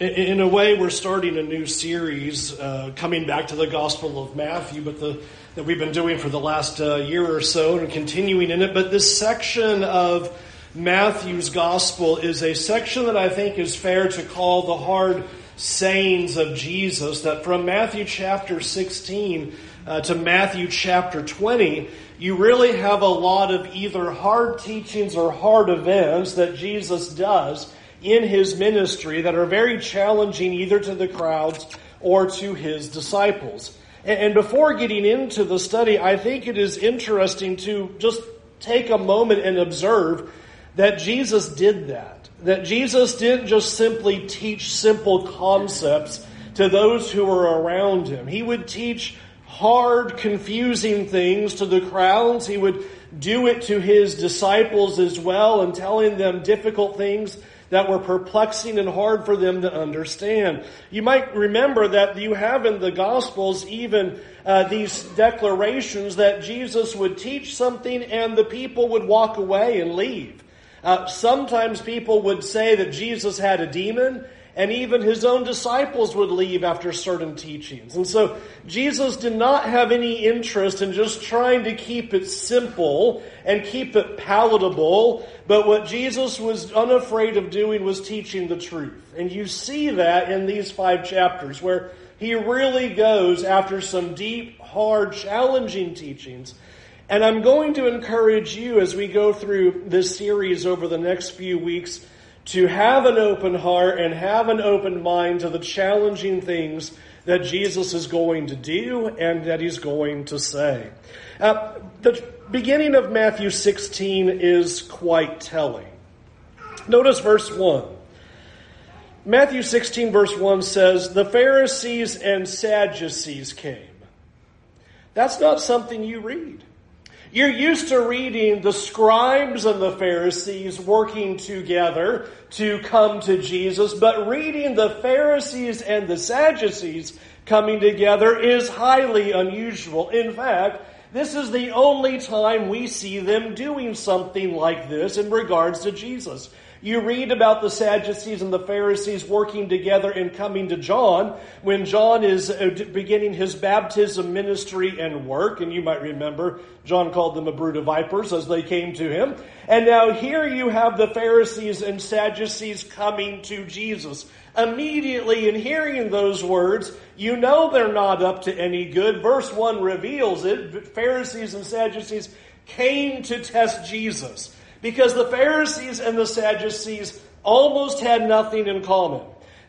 In a way, we're starting a new series uh, coming back to the Gospel of Matthew, but the, that we've been doing for the last uh, year or so and continuing in it. But this section of Matthew's Gospel is a section that I think is fair to call the hard sayings of Jesus. That from Matthew chapter 16 uh, to Matthew chapter 20, you really have a lot of either hard teachings or hard events that Jesus does in his ministry that are very challenging either to the crowds or to his disciples. And before getting into the study, I think it is interesting to just take a moment and observe that Jesus did that. That Jesus didn't just simply teach simple concepts to those who were around him. He would teach hard, confusing things to the crowds. He would do it to his disciples as well and telling them difficult things that were perplexing and hard for them to understand. You might remember that you have in the Gospels even uh, these declarations that Jesus would teach something and the people would walk away and leave. Uh, sometimes people would say that Jesus had a demon and even his own disciples would leave after certain teachings. And so Jesus did not have any interest in just trying to keep it simple and keep it palatable, but what Jesus was unafraid of doing was teaching the truth. And you see that in these five chapters where he really goes after some deep, hard, challenging teachings. And I'm going to encourage you as we go through this series over the next few weeks to have an open heart and have an open mind to the challenging things that Jesus is going to do and that he's going to say. Uh, the beginning of Matthew 16 is quite telling. Notice verse 1. Matthew 16, verse 1 says, The Pharisees and Sadducees came. That's not something you read. You're used to reading the scribes and the Pharisees working together to come to Jesus, but reading the Pharisees and the Sadducees coming together is highly unusual. In fact, this is the only time we see them doing something like this in regards to Jesus. You read about the Sadducees and the Pharisees working together and coming to John when John is uh, beginning his baptism ministry and work. And you might remember John called them a brood of vipers as they came to him. And now here you have the Pharisees and Sadducees coming to Jesus. Immediately in hearing those words, you know they're not up to any good. Verse 1 reveals it. Pharisees and Sadducees came to test Jesus. Because the Pharisees and the Sadducees almost had nothing in common.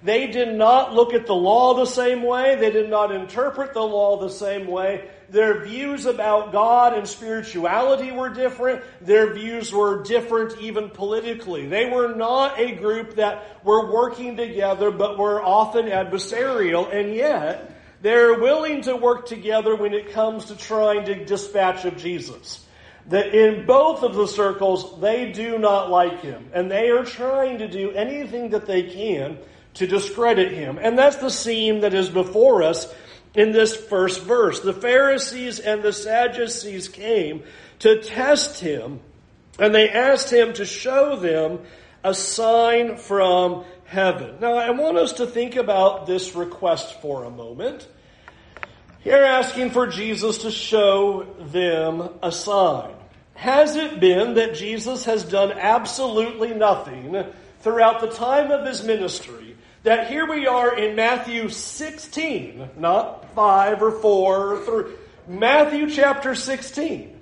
They did not look at the law the same way. They did not interpret the law the same way. Their views about God and spirituality were different. Their views were different even politically. They were not a group that were working together, but were often adversarial. And yet, they're willing to work together when it comes to trying to dispatch of Jesus that in both of the circles, they do not like him. And they are trying to do anything that they can to discredit him. And that's the scene that is before us in this first verse. The Pharisees and the Sadducees came to test him, and they asked him to show them a sign from heaven. Now, I want us to think about this request for a moment. Here asking for Jesus to show them a sign. Has it been that Jesus has done absolutely nothing throughout the time of his ministry? That here we are in Matthew 16, not 5 or 4 or 3, Matthew chapter 16.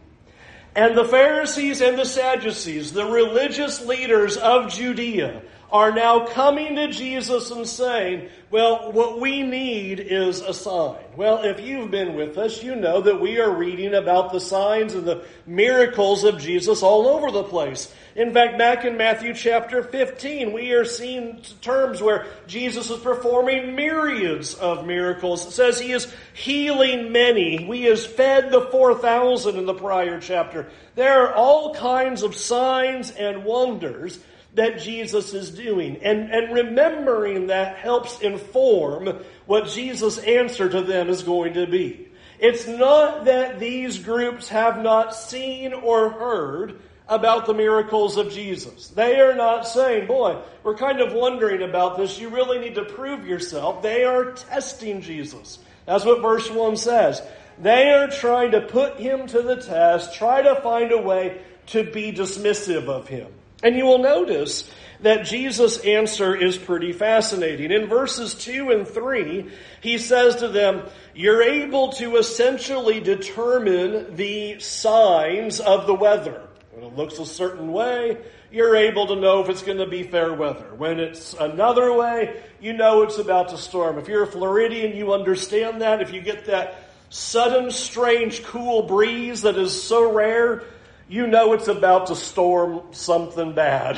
And the Pharisees and the Sadducees, the religious leaders of Judea, are now coming to Jesus and saying, well, what we need is a sign. Well, if you've been with us, you know that we are reading about the signs and the miracles of Jesus all over the place. In fact, back in Matthew chapter 15, we are seeing terms where Jesus is performing myriads of miracles. It says he is healing many. He has fed the 4,000 in the prior chapter. There are all kinds of signs and wonders that Jesus is doing. And, and remembering that helps inform what Jesus' answer to them is going to be. It's not that these groups have not seen or heard about the miracles of Jesus. They are not saying, boy, we're kind of wondering about this. You really need to prove yourself. They are testing Jesus. That's what verse 1 says. They are trying to put him to the test, try to find a way to be dismissive of him. And you will notice that Jesus' answer is pretty fascinating. In verses 2 and 3, he says to them, You're able to essentially determine the signs of the weather. When it looks a certain way, you're able to know if it's going to be fair weather. When it's another way, you know it's about to storm. If you're a Floridian, you understand that. If you get that sudden, strange, cool breeze that is so rare, you know it's about to storm something bad.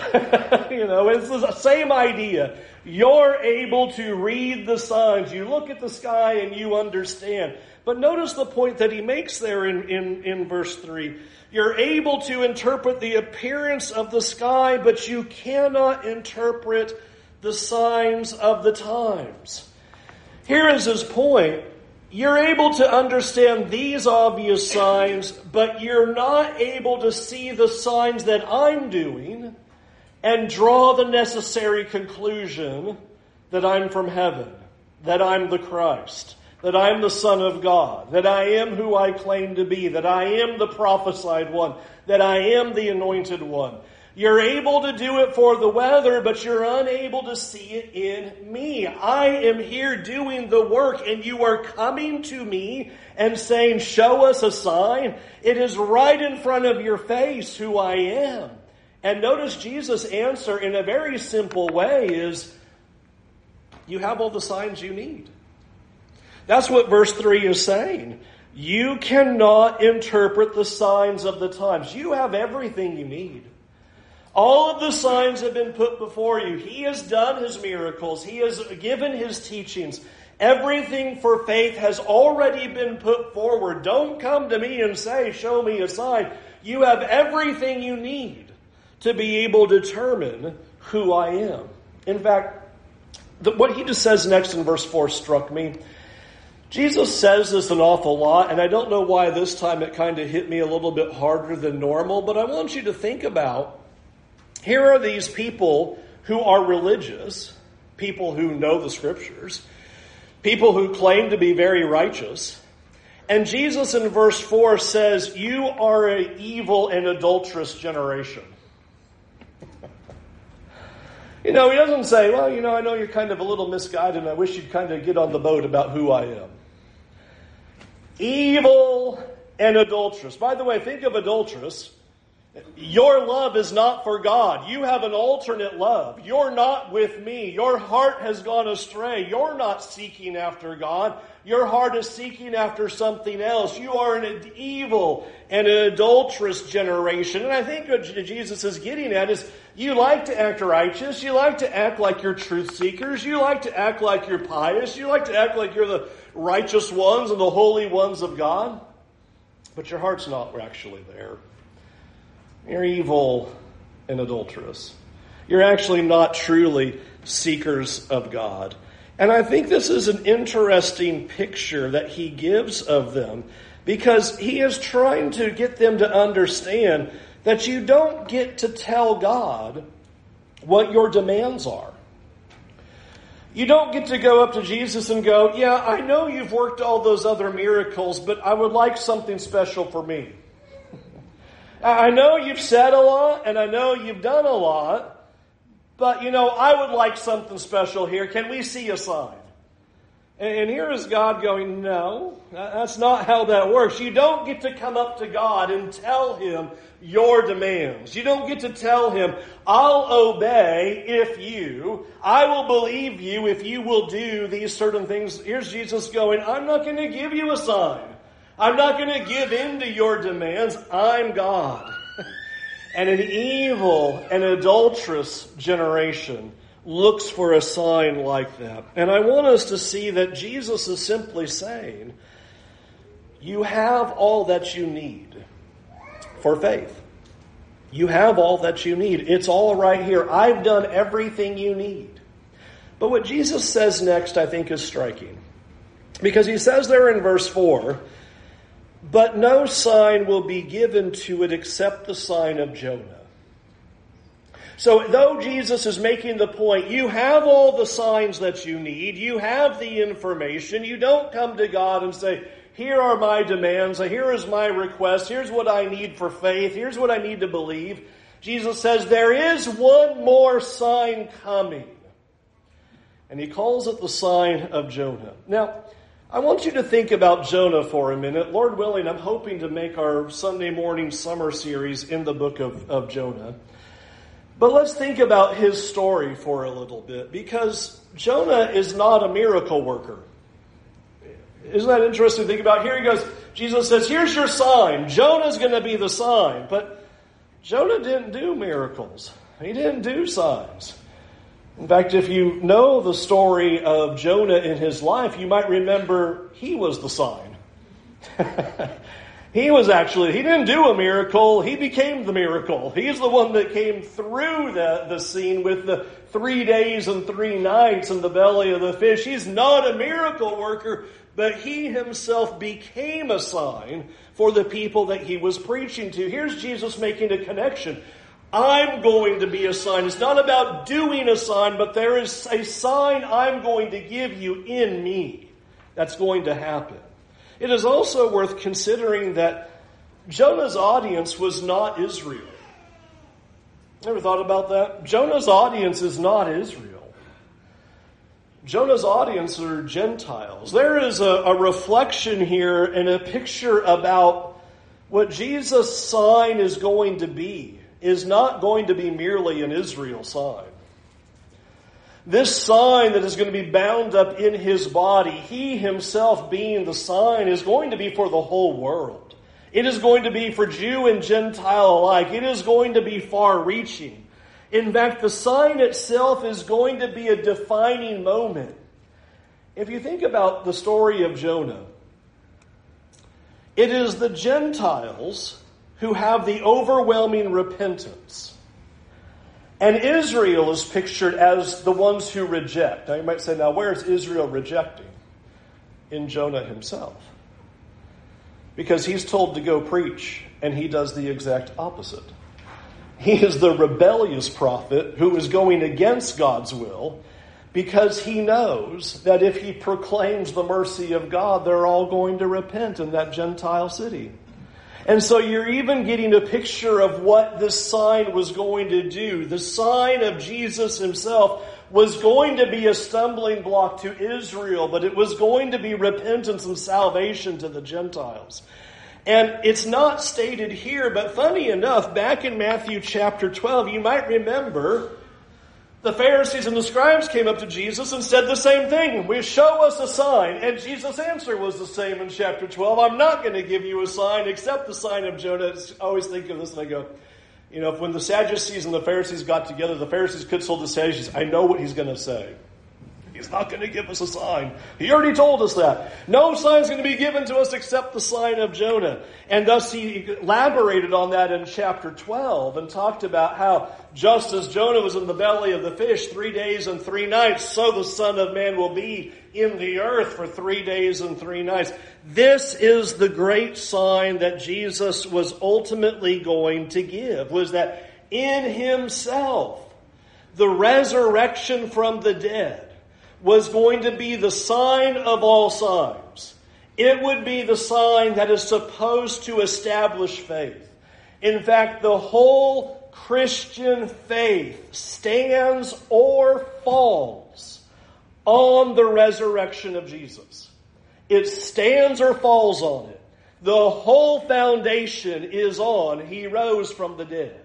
you know, it's the same idea. You're able to read the signs. You look at the sky and you understand. But notice the point that he makes there in, in, in verse 3. You're able to interpret the appearance of the sky, but you cannot interpret the signs of the times. Here is his point. You're able to understand these obvious signs, but you're not able to see the signs that I'm doing and draw the necessary conclusion that I'm from heaven, that I'm the Christ, that I'm the Son of God, that I am who I claim to be, that I am the prophesied one, that I am the anointed one. You're able to do it for the weather, but you're unable to see it in me. I am here doing the work, and you are coming to me and saying, Show us a sign. It is right in front of your face who I am. And notice Jesus' answer in a very simple way is, You have all the signs you need. That's what verse 3 is saying. You cannot interpret the signs of the times. You have everything you need. All of the signs have been put before you. He has done his miracles. He has given his teachings. Everything for faith has already been put forward. Don't come to me and say, show me a sign. You have everything you need to be able to determine who I am. In fact, the, what he just says next in verse 4 struck me. Jesus says this an awful lot, and I don't know why this time it kind of hit me a little bit harder than normal, but I want you to think about here are these people who are religious, people who know the scriptures, people who claim to be very righteous. And Jesus in verse 4 says, You are an evil and adulterous generation. you know, he doesn't say, Well, you know, I know you're kind of a little misguided and I wish you'd kind of get on the boat about who I am. Evil and adulterous. By the way, think of adulteress your love is not for God. You have an alternate love. You're not with me. Your heart has gone astray. You're not seeking after God. Your heart is seeking after something else. You are an evil and an adulterous generation. And I think what Jesus is getting at is you like to act righteous. You like to act like you're truth seekers. You like to act like you're pious. You like to act like you're the righteous ones and the holy ones of God. But your heart's not actually there. You're evil and adulterous. You're actually not truly seekers of God. And I think this is an interesting picture that he gives of them because he is trying to get them to understand that you don't get to tell God what your demands are. You don't get to go up to Jesus and go, Yeah, I know you've worked all those other miracles, but I would like something special for me. I know you've said a lot and I know you've done a lot, but you know, I would like something special here. Can we see a sign? And here is God going, No, that's not how that works. You don't get to come up to God and tell Him your demands. You don't get to tell Him, I'll obey if you, I will believe you if you will do these certain things. Here's Jesus going, I'm not going to give you a sign. I'm not going to give in to your demands. I'm God. and an evil and adulterous generation looks for a sign like that. And I want us to see that Jesus is simply saying, You have all that you need for faith. You have all that you need. It's all right here. I've done everything you need. But what Jesus says next, I think, is striking. Because he says there in verse 4 but no sign will be given to it except the sign of Jonah. So, though Jesus is making the point, you have all the signs that you need, you have the information, you don't come to God and say, Here are my demands, here is my request, here's what I need for faith, here's what I need to believe. Jesus says, There is one more sign coming. And he calls it the sign of Jonah. Now, I want you to think about Jonah for a minute. Lord willing, I'm hoping to make our Sunday morning summer series in the book of, of Jonah. But let's think about his story for a little bit because Jonah is not a miracle worker. Isn't that interesting to think about? Here he goes. Jesus says, Here's your sign. Jonah's going to be the sign. But Jonah didn't do miracles, he didn't do signs. In fact, if you know the story of Jonah in his life, you might remember he was the sign. He was actually, he didn't do a miracle, he became the miracle. He's the one that came through the, the scene with the three days and three nights in the belly of the fish. He's not a miracle worker, but he himself became a sign for the people that he was preaching to. Here's Jesus making a connection. I'm going to be a sign. It's not about doing a sign, but there is a sign I'm going to give you in me that's going to happen. It is also worth considering that Jonah's audience was not Israel. Ever thought about that? Jonah's audience is not Israel. Jonah's audience are Gentiles. There is a, a reflection here and a picture about what Jesus' sign is going to be, is not going to be merely an Israel sign. This sign that is going to be bound up in his body, he himself being the sign, is going to be for the whole world. It is going to be for Jew and Gentile alike. It is going to be far reaching. In fact, the sign itself is going to be a defining moment. If you think about the story of Jonah, it is the Gentiles who have the overwhelming repentance. And Israel is pictured as the ones who reject. Now you might say, now where is Israel rejecting? In Jonah himself. Because he's told to go preach, and he does the exact opposite. He is the rebellious prophet who is going against God's will because he knows that if he proclaims the mercy of God, they're all going to repent in that Gentile city. And so you're even getting a picture of what this sign was going to do. The sign of Jesus himself was going to be a stumbling block to Israel, but it was going to be repentance and salvation to the Gentiles. And it's not stated here, but funny enough, back in Matthew chapter 12, you might remember the Pharisees and the scribes came up to Jesus and said the same thing. We show us a sign. And Jesus' answer was the same in chapter 12. I'm not going to give you a sign except the sign of Jonah. I always think of this and I go, you know, when the Sadducees and the Pharisees got together, the Pharisees could consulted the Sadducees. I know what he's going to say. He's not going to give us a sign. He already told us that. No sign is going to be given to us except the sign of Jonah. And thus he elaborated on that in chapter 12 and talked about how just as Jonah was in the belly of the fish three days and three nights, so the Son of Man will be in the earth for three days and three nights. This is the great sign that Jesus was ultimately going to give, was that in himself, the resurrection from the dead, was going to be the sign of all signs. It would be the sign that is supposed to establish faith. In fact, the whole Christian faith stands or falls on the resurrection of Jesus. It stands or falls on it. The whole foundation is on He rose from the dead.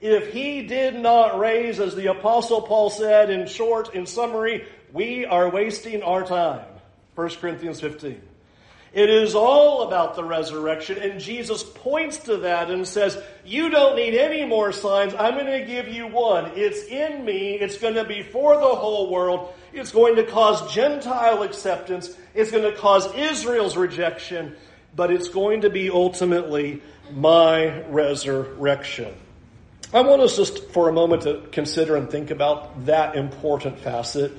If He did not raise, as the Apostle Paul said in short, in summary, we are wasting our time. 1 Corinthians 15. It is all about the resurrection, and Jesus points to that and says, You don't need any more signs. I'm going to give you one. It's in me. It's going to be for the whole world. It's going to cause Gentile acceptance. It's going to cause Israel's rejection, but it's going to be ultimately my resurrection. I want us just for a moment to consider and think about that important facet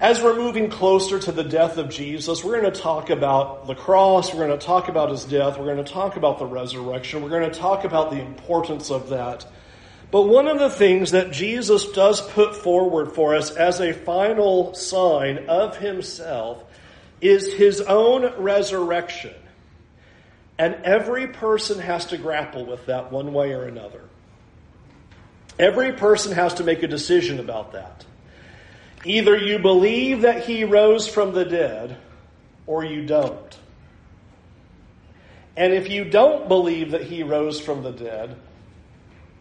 As we're moving closer to the death of Jesus, we're going to talk about the cross, we're going to talk about his death, we're going to talk about the resurrection, we're going to talk about the importance of that. But one of the things that Jesus does put forward for us as a final sign of himself is his own resurrection. And every person has to grapple with that one way or another. Every person has to make a decision about that. Either you believe that he rose from the dead or you don't. And if you don't believe that he rose from the dead,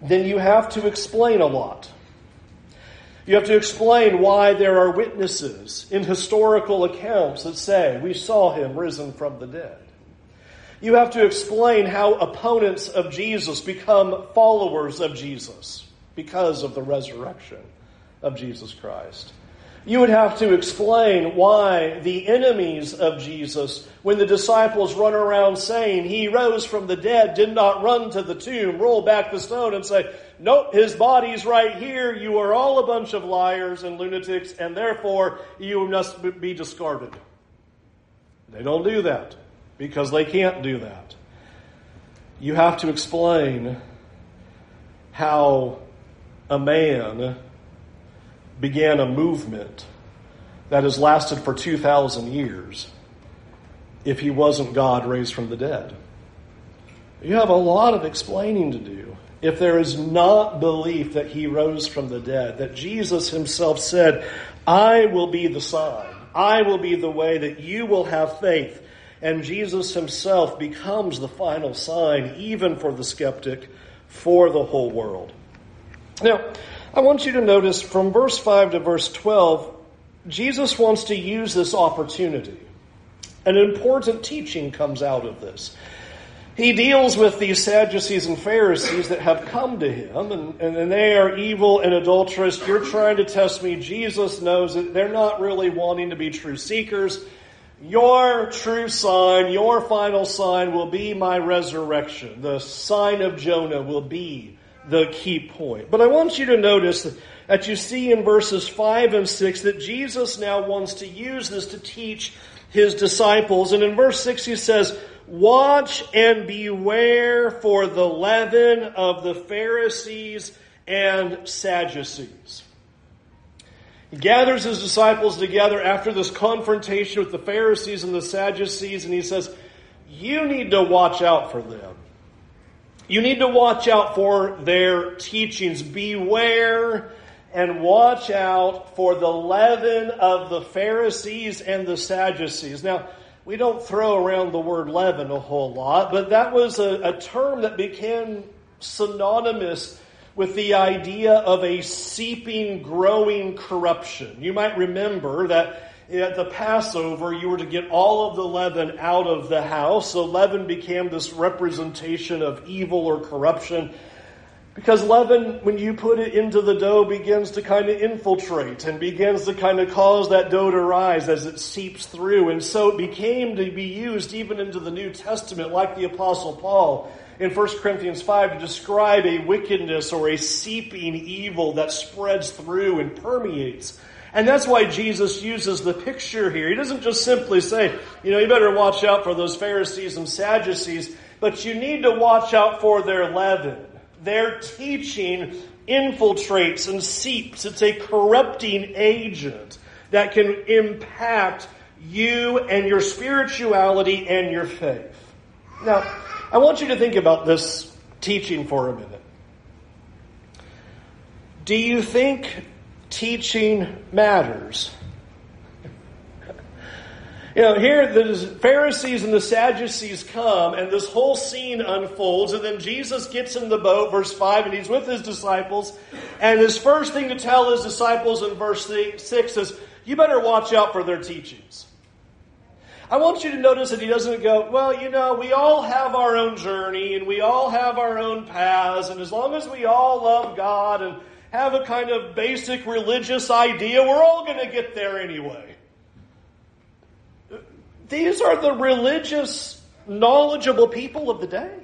then you have to explain a lot. You have to explain why there are witnesses in historical accounts that say, we saw him risen from the dead. You have to explain how opponents of Jesus become followers of Jesus because of the resurrection of Jesus Christ. You would have to explain why the enemies of Jesus, when the disciples run around saying he rose from the dead, did not run to the tomb, roll back the stone, and say, Nope, his body's right here. You are all a bunch of liars and lunatics, and therefore you must be discarded. They don't do that because they can't do that. You have to explain how a man began a movement that has lasted for 2,000 years if he wasn't God raised from the dead. You have a lot of explaining to do if there is not belief that he rose from the dead, that Jesus himself said, I will be the sign, I will be the way that you will have faith. And Jesus himself becomes the final sign, even for the skeptic, for the whole world. Now, I want you to notice from verse 5 to verse 12, Jesus wants to use this opportunity. An important teaching comes out of this. He deals with these Sadducees and Pharisees that have come to him, and, and they are evil and adulterous. You're trying to test me. Jesus knows that they're not really wanting to be true seekers. Your true sign, your final sign will be my resurrection. The sign of Jonah will be the key point. But I want you to notice that you see in verses 5 and 6 that Jesus now wants to use this to teach his disciples. And in verse 6 he says, Watch and beware for the leaven of the Pharisees and Sadducees. He gathers his disciples together after this confrontation with the Pharisees and the Sadducees, and he says, You need to watch out for them. You need to watch out for their teachings. Beware and watch out for the leaven of the Pharisees and the Sadducees. Now, we don't throw around the word leaven a whole lot, but that was a, a term that became synonymous with the idea of a seeping, growing corruption. You might remember that at the Passover, you were to get all of the leaven out of the house. So leaven became this representation of evil or corruption. Because leaven, when you put it into the dough, begins to kind of infiltrate and begins to kind of cause that dough to rise as it seeps through. And so it became to be used even into the New Testament, like the Apostle Paul in 1 Corinthians 5 to describe a wickedness or a seeping evil that spreads through and permeates. And that's why Jesus uses the picture here. He doesn't just simply say, you know, you better watch out for those Pharisees and Sadducees, but you need to watch out for their leaven. Their teaching infiltrates and seeps. It's a corrupting agent that can impact you and your spirituality and your faith. Now, I want you to think about this teaching for a minute. Do you think teaching matters. You know, here the Pharisees and the Sadducees come, and this whole scene unfolds, and then Jesus gets in the boat, verse 5, and he's with his disciples. And his first thing to tell his disciples in verse 6 is, You better watch out for their teachings. I want you to notice that he doesn't go, Well, you know, we all have our own journey, and we all have our own paths, and as long as we all love God and have a kind of basic religious idea. We're all going to get there anyway. These are the religious, knowledgeable people of the day.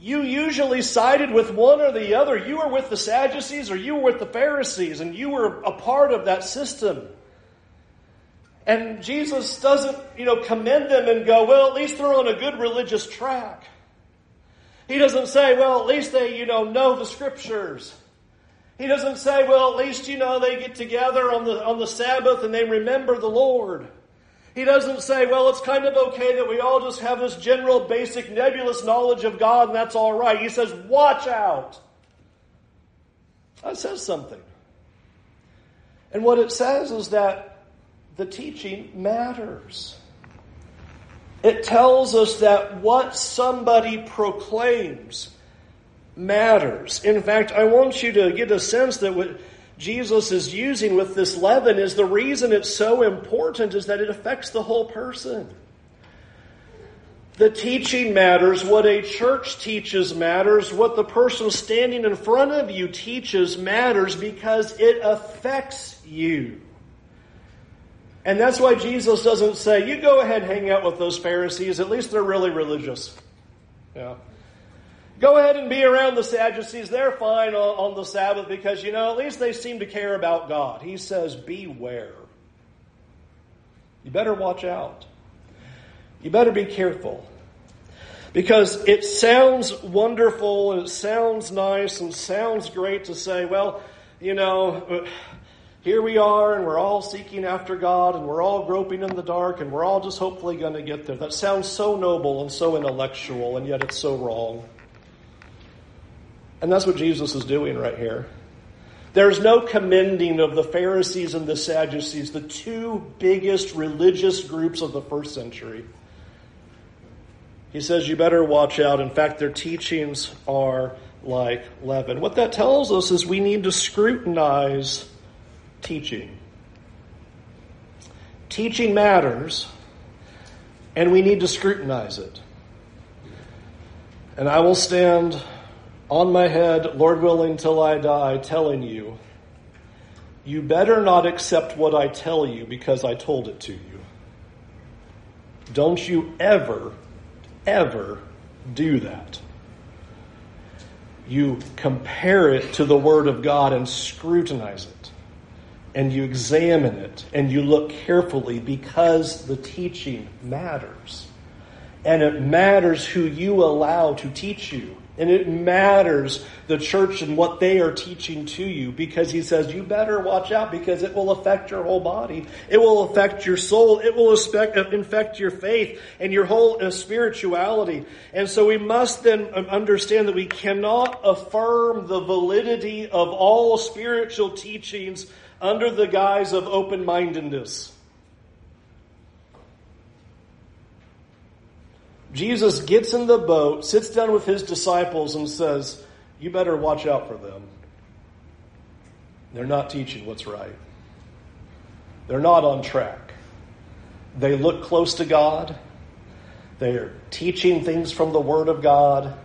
You usually sided with one or the other. You were with the Sadducees or you were with the Pharisees, and you were a part of that system. And Jesus doesn't, you know, commend them and go, well, at least they're on a good religious track. He doesn't say, well, at least they, you know, know the scriptures. He doesn't say, well, at least, you know, they get together on the, on the Sabbath and they remember the Lord. He doesn't say, well, it's kind of okay that we all just have this general, basic, nebulous knowledge of God and that's all right. He says, watch out. That says something. And what it says is that the teaching matters. It tells us that what somebody proclaims matters. In fact, I want you to get a sense that what Jesus is using with this leaven is the reason it's so important is that it affects the whole person. The teaching matters. What a church teaches matters. What the person standing in front of you teaches matters because it affects you. And that's why Jesus doesn't say, you go ahead and hang out with those Pharisees. At least they're really religious. Yeah. Go ahead and be around the Sadducees. They're fine on, on the Sabbath because, you know, at least they seem to care about God. He says, beware. You better watch out. You better be careful. Because it sounds wonderful and it sounds nice and sounds great to say, well, you know, here we are and we're all seeking after God and we're all groping in the dark and we're all just hopefully going to get there. That sounds so noble and so intellectual and yet it's so wrong. And that's what Jesus is doing right here. There's no commending of the Pharisees and the Sadducees, the two biggest religious groups of the first century. He says you better watch out. In fact, their teachings are like leaven. What that tells us is we need to scrutinize teaching. Teaching matters, and we need to scrutinize it. And I will stand on my head, Lord willing, till I die, telling you, you better not accept what I tell you because I told it to you. Don't you ever ever do that. You compare it to the Word of God and scrutinize it. And you examine it and you look carefully because the teaching matters. And it matters who you allow to teach you. And it matters the church and what they are teaching to you because he says you better watch out because it will affect your whole body. It will affect your soul. It will infect your faith and your whole uh, spirituality. And so we must then um, understand that we cannot affirm the validity of all spiritual teachings under the guise of open-mindedness. Jesus gets in the boat, sits down with his disciples, and says, You better watch out for them. They're not teaching what's right, they're not on track. They look close to God, they're teaching things from the Word of God,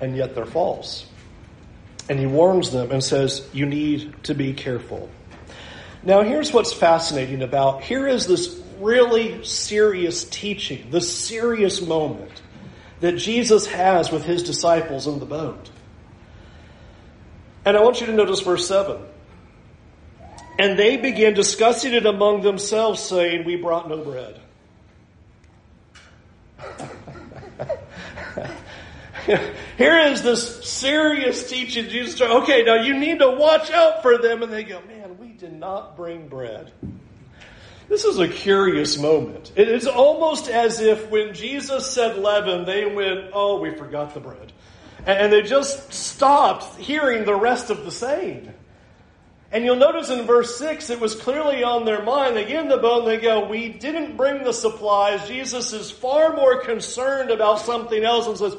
and yet they're false. And he warns them and says, You need to be careful. Now, here's what's fascinating about here is this really serious teaching, the serious moment that Jesus has with his disciples in the boat. And I want you to notice verse 7. And they began discussing it among themselves, saying, We brought no bread. Here is this serious teaching. Jesus, okay, now you need to watch out for them. And they go, Man, we did not bring bread. This is a curious moment. It is almost as if when Jesus said leaven, they went, oh, we forgot the bread. And they just stopped hearing the rest of the saying. And you'll notice in verse 6, it was clearly on their mind. They get in the and they go, We didn't bring the supplies. Jesus is far more concerned about something else and says,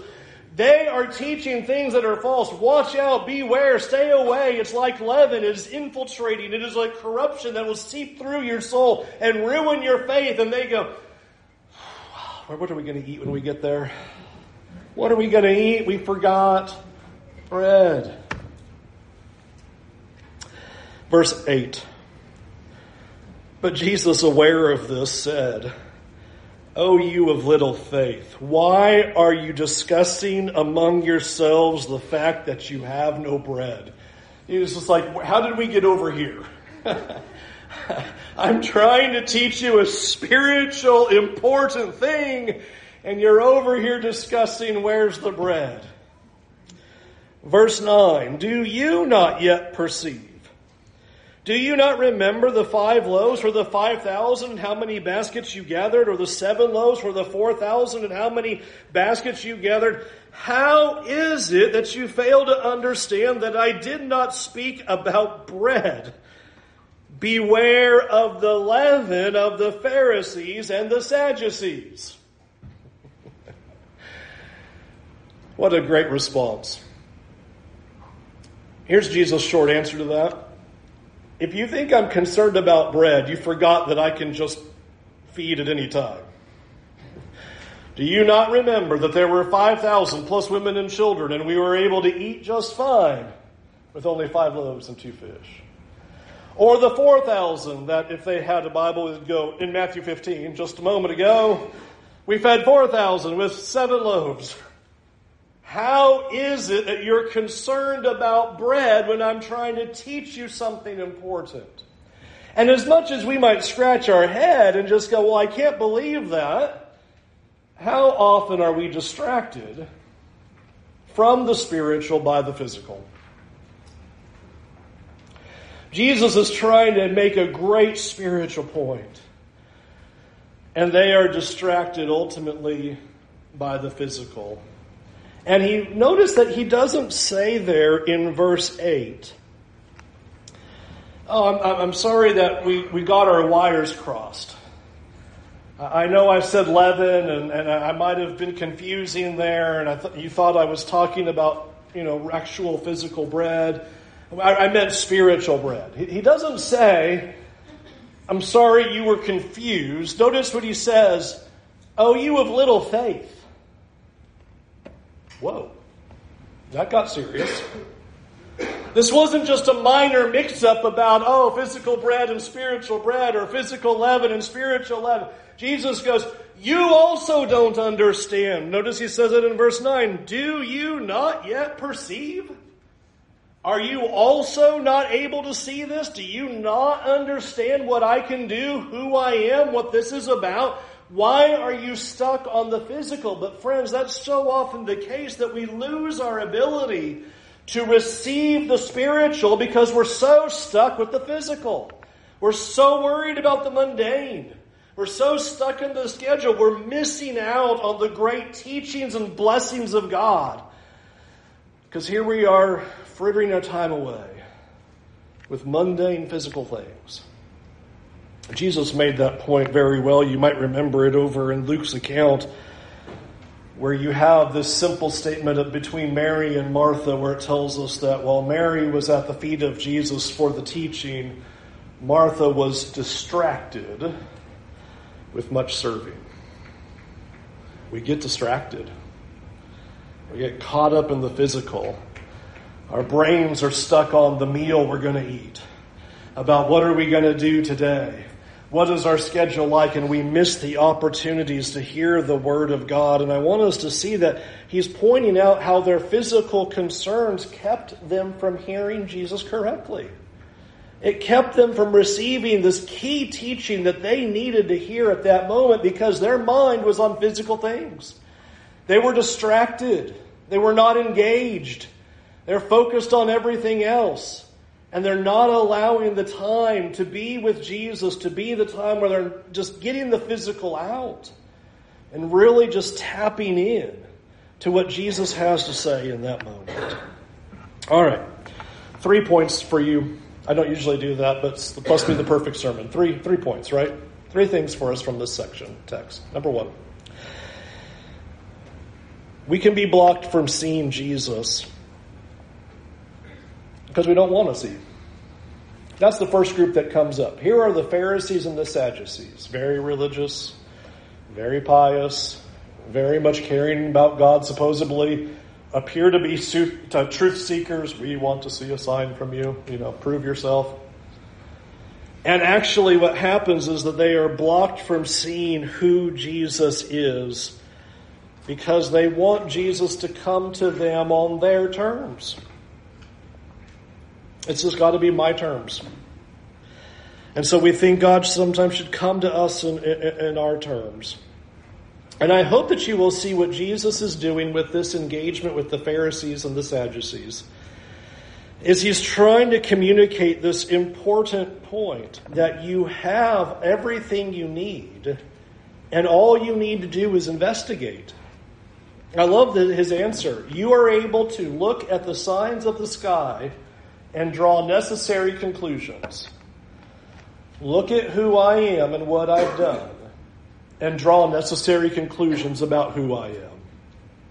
they are teaching things that are false. Watch out, beware, stay away. It's like leaven, it is infiltrating, it is like corruption that will seep through your soul and ruin your faith. And they go, What are we going to eat when we get there? What are we going to eat? We forgot bread. Verse 8. But Jesus, aware of this, said, O you of little faith, why are you discussing among yourselves the fact that you have no bread? He was just like, how did we get over here? I'm trying to teach you a spiritual, important thing, and you're over here discussing where's the bread. Verse 9 Do you not yet perceive? Do you not remember the five loaves for the five thousand and how many baskets you gathered, or the seven loaves for the four thousand and how many baskets you gathered? How is it that you fail to understand that I did not speak about bread? Beware of the leaven of the Pharisees and the Sadducees. what a great response. Here's Jesus' short answer to that. If you think I'm concerned about bread, you forgot that I can just feed at any time. Do you not remember that there were 5,000 plus women and children, and we were able to eat just fine with only five loaves and two fish? Or the 4,000 that, if they had a Bible, would go in Matthew 15 just a moment ago. We fed 4,000 with seven loaves. How is it that you're concerned about bread when I'm trying to teach you something important? And as much as we might scratch our head and just go, well, I can't believe that, how often are we distracted from the spiritual by the physical? Jesus is trying to make a great spiritual point, and they are distracted ultimately by the physical. And he notice that he doesn't say there in verse 8. Oh, I'm, I'm sorry that we, we got our wires crossed. I know I said leaven, and, and I might have been confusing there, and I th- you thought I was talking about you know actual physical bread. I, I meant spiritual bread. He, he doesn't say, "I'm sorry you were confused." Notice what he says: "Oh, you of little faith." Whoa, that got serious. This wasn't just a minor mix up about, oh, physical bread and spiritual bread, or physical leaven and spiritual leaven. Jesus goes, You also don't understand. Notice he says it in verse 9. Do you not yet perceive? Are you also not able to see this? Do you not understand what I can do, who I am, what this is about? Why are you stuck on the physical? But friends, that's so often the case that we lose our ability to receive the spiritual because we're so stuck with the physical. We're so worried about the mundane. We're so stuck in the schedule. We're missing out on the great teachings and blessings of God. Because here we are frittering our time away with mundane physical things. Jesus made that point very well. You might remember it over in Luke's account, where you have this simple statement between Mary and Martha, where it tells us that while Mary was at the feet of Jesus for the teaching, Martha was distracted with much serving. We get distracted, we get caught up in the physical. Our brains are stuck on the meal we're going to eat, about what are we going to do today what is our schedule like? And we miss the opportunities to hear the Word of God. And I want us to see that he's pointing out how their physical concerns kept them from hearing Jesus correctly. It kept them from receiving this key teaching that they needed to hear at that moment because their mind was on physical things. They were distracted. They were not engaged. They're focused on everything else. And they're not allowing the time to be with Jesus, to be the time where they're just getting the physical out and really just tapping in to what Jesus has to say in that moment. All right. Three points for you. I don't usually do that, but it must be the perfect sermon. Three, three points, right? Three things for us from this section text. Number one, we can be blocked from seeing Jesus because we don't want to see. That's the first group that comes up. Here are the Pharisees and the Sadducees. Very religious, very pious, very much caring about God, supposedly appear to be truth seekers. We want to see a sign from you. You know, prove yourself. And actually, what happens is that they are blocked from seeing who Jesus is because they want Jesus to come to them on their terms. It's just got to be my terms. And so we think God sometimes should come to us in, in, in, our terms. And I hope that you will see what Jesus is doing with this engagement with the Pharisees and the Sadducees. Is he's trying to communicate this important point that you have everything you need, and all you need to do is investigate. I love the, his answer. You are able to look at the signs of the sky and draw necessary conclusions. Look at who I am and what I've done, and draw necessary conclusions about who I am.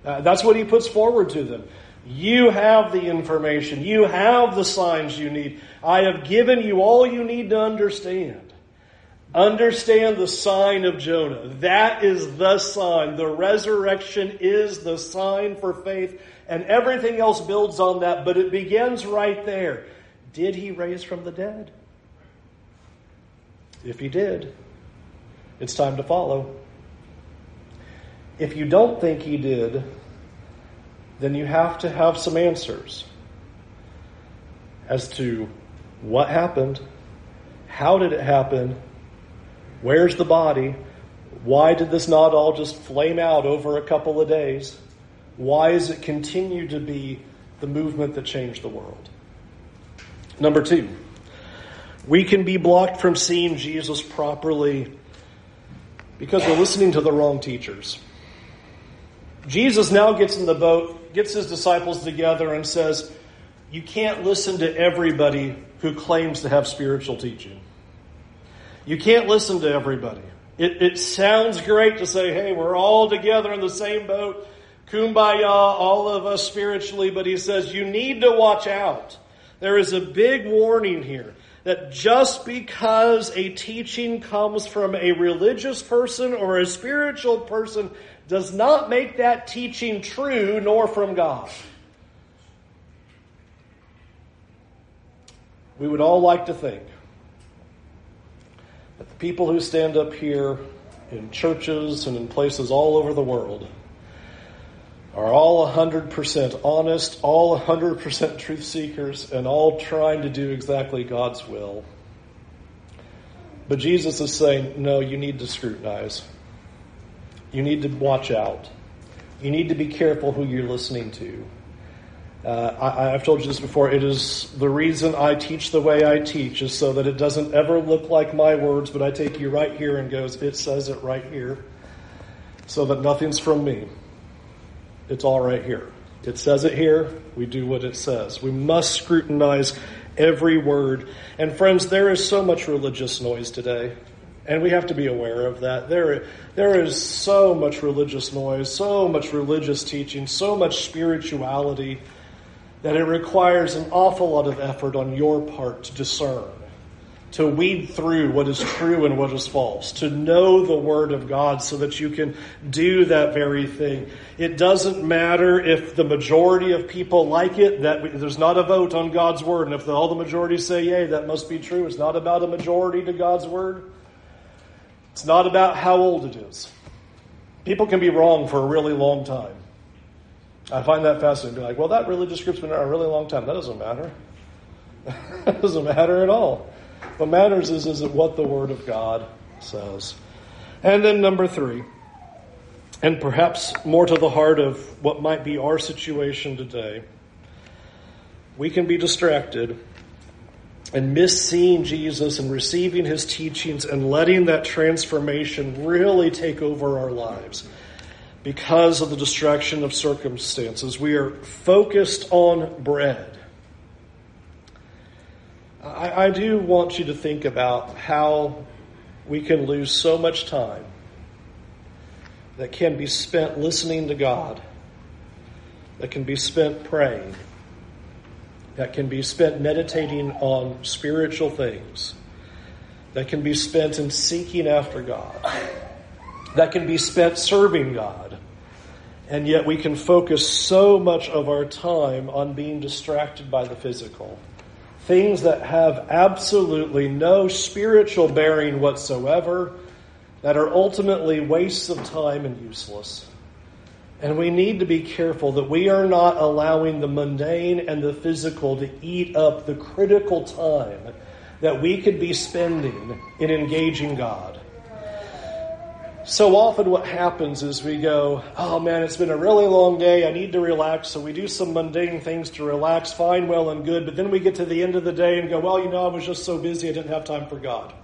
Uh, that's what he puts forward to them. You have the information. You have the signs you need. I have given you all you need to understand. Understand the sign of Jonah. That is the sign. The resurrection is the sign for faith, and everything else builds on that, but it begins right there. Did he raise from the dead? If he did, it's time to follow. If you don't think he did, then you have to have some answers as to what happened, how did it happen, Where's the body? Why did this not all just flame out over a couple of days? Why does it continue to be the movement that changed the world? Number two, we can be blocked from seeing Jesus properly because we're listening to the wrong teachers. Jesus now gets in the boat, gets his disciples together, and says, You can't listen to everybody who claims to have spiritual teaching. You can't listen to everybody. It, it sounds great to say, hey, we're all together in the same boat, kumbaya, all of us spiritually, but he says, you need to watch out. There is a big warning here that just because a teaching comes from a religious person or a spiritual person does not make that teaching true nor from God. We would all like to think the people who stand up here in churches and in places all over the world are all 100% honest, all 100% truth seekers, and all trying to do exactly God's will. But Jesus is saying, no, you need to scrutinize. You need to watch out. You need to be careful who you're listening to. Uh, I, have told you this before. It is the reason I teach the way I teach is so that it doesn't ever look like my words, but I take you right here and goes, it says it right here, so that nothing's from me. It's all right here. It says it here. We do what it says. We must scrutinize every word. And friends, there is so much religious noise today. And we have to be aware of that. There, there is so much religious noise, so much religious teaching, so much spirituality that it requires an awful lot of effort on your part to discern, to weed through what is true and what is false, to know the Word of God so that you can do that very thing. It doesn't matter if the majority of people like it, that we, there's not a vote on God's Word, and if the, all the majority say yay, that must be true. It's not about a majority to God's Word. It's not about how old it is. People can be wrong for a really long time. I find that fascinating. Be like, well, that religious group's been around a really long time. That doesn't matter. that doesn't matter at all. What matters is, is it what the Word of God says. And then number three, and perhaps more to the heart of what might be our situation today, we can be distracted and miss seeing Jesus and receiving his teachings and letting that transformation really take over our lives because of the distraction of circumstances. We are focused on bread. I, I, do want you to think about how we can lose so much time that can be spent listening to God, that can be spent praying, that can be spent meditating on spiritual things, that can be spent in seeking after God, that can be spent serving God and yet we can focus so much of our time on being distracted by the physical. Things that have absolutely no spiritual bearing whatsoever, that are ultimately wastes of time and useless. And we need to be careful that we are not allowing the mundane and the physical to eat up the critical time that we could be spending in engaging God. So often, what happens is we go, Oh man, it's been a really long day. I need to relax. So we do some mundane things to relax, fine, well, and good. But then we get to the end of the day and go, Well, you know, I was just so busy, I didn't have time for God.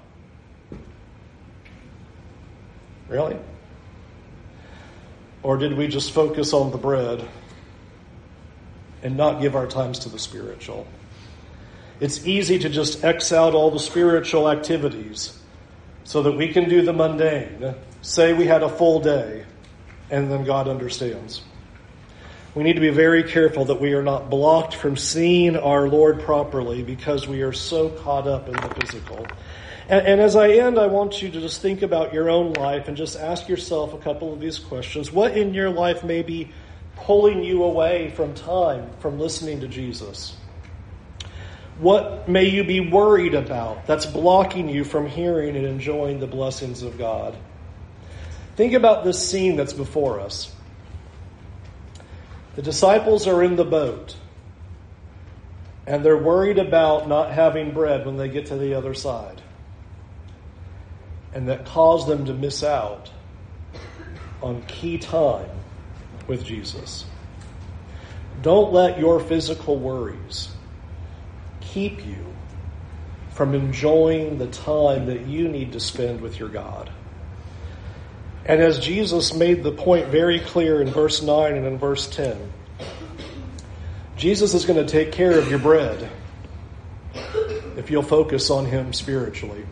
Really? Or did we just focus on the bread and not give our times to the spiritual? It's easy to just X out all the spiritual activities so that we can do the mundane. Say we had a full day, and then God understands. We need to be very careful that we are not blocked from seeing our Lord properly because we are so caught up in the physical. And, and, as I end, I want you to just think about your own life and just ask yourself a couple of these questions. What in your life may be pulling you away from time, from listening to Jesus? What may you be worried about that's blocking you from hearing and enjoying the blessings of God? Think about this scene that's before us. The disciples are in the boat, and they're worried about not having bread when they get to the other side. And that caused them to miss out on key time with Jesus. Don't let your physical worries keep you from enjoying the time that you need to spend with your God. And as Jesus made the point very clear in verse 9 and in verse 10, Jesus is going to take care of your bread if you'll focus on Him spiritually.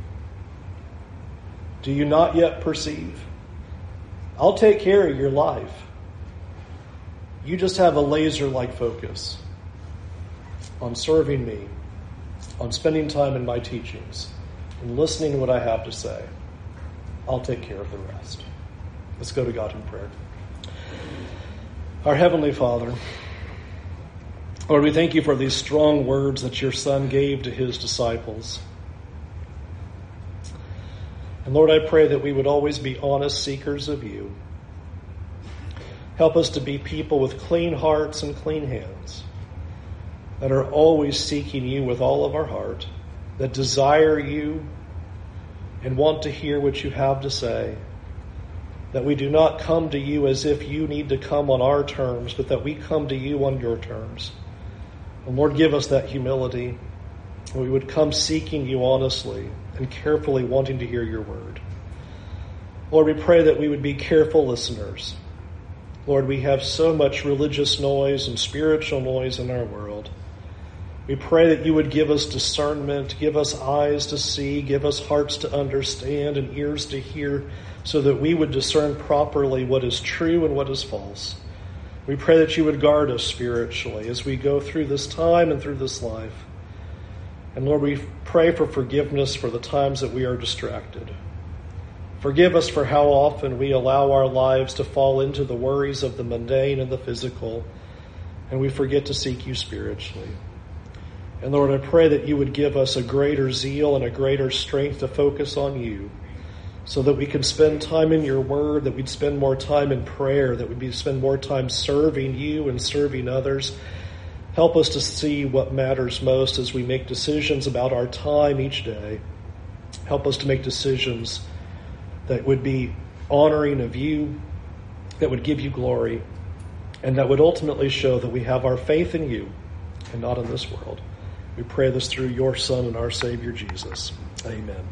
Do you not yet perceive? I'll take care of your life. You just have a laser like focus on serving me on spending time in my teachings and listening to what I have to say, I'll take care of the rest. Let's go to God in prayer. Our Heavenly Father, Lord, we thank you for these strong words that your Son gave to his disciples. And Lord, I pray that we would always be honest seekers of you. Help us to be people with clean hearts and clean hands that are always seeking you with all of our heart, that desire you and want to hear what you have to say. That we do not come to you as if you need to come on our terms, but that we come to you on your terms. And Lord, give us that humility. We would come seeking you honestly and carefully wanting to hear your word. Lord, we pray that we would be careful listeners. Lord, we have so much religious noise and spiritual noise in our world. We pray that you would give us discernment, give us eyes to see, give us hearts to understand, and ears to hear, so that we would discern properly what is true and what is false. We pray that you would guard us spiritually as we go through this time and through this life. And Lord, we pray for forgiveness for the times that we are distracted. Forgive us for how often we allow our lives to fall into the worries of the mundane and the physical, and we forget to seek you spiritually. And Lord, I pray that you would give us a greater zeal and a greater strength to focus on you so that we can spend time in your word, that we'd spend more time in prayer, that we'd be spend more time serving you and serving others. Help us to see what matters most as we make decisions about our time each day. Help us to make decisions that would be honoring of you, that would give you glory, and that would ultimately show that we have our faith in you and not in this world. We pray this through your Son and our Savior Jesus. Amen.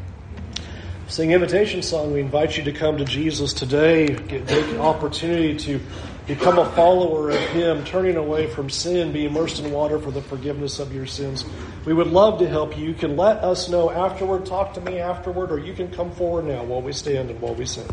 Sing invitation song. We invite you to come to Jesus today. Get, take an opportunity to become a follower of Him, turning away from sin, be immersed in water for the forgiveness of your sins. We would love to help you. You can let us know afterward, talk to me afterward, or you can come forward now while we stand and while we sing.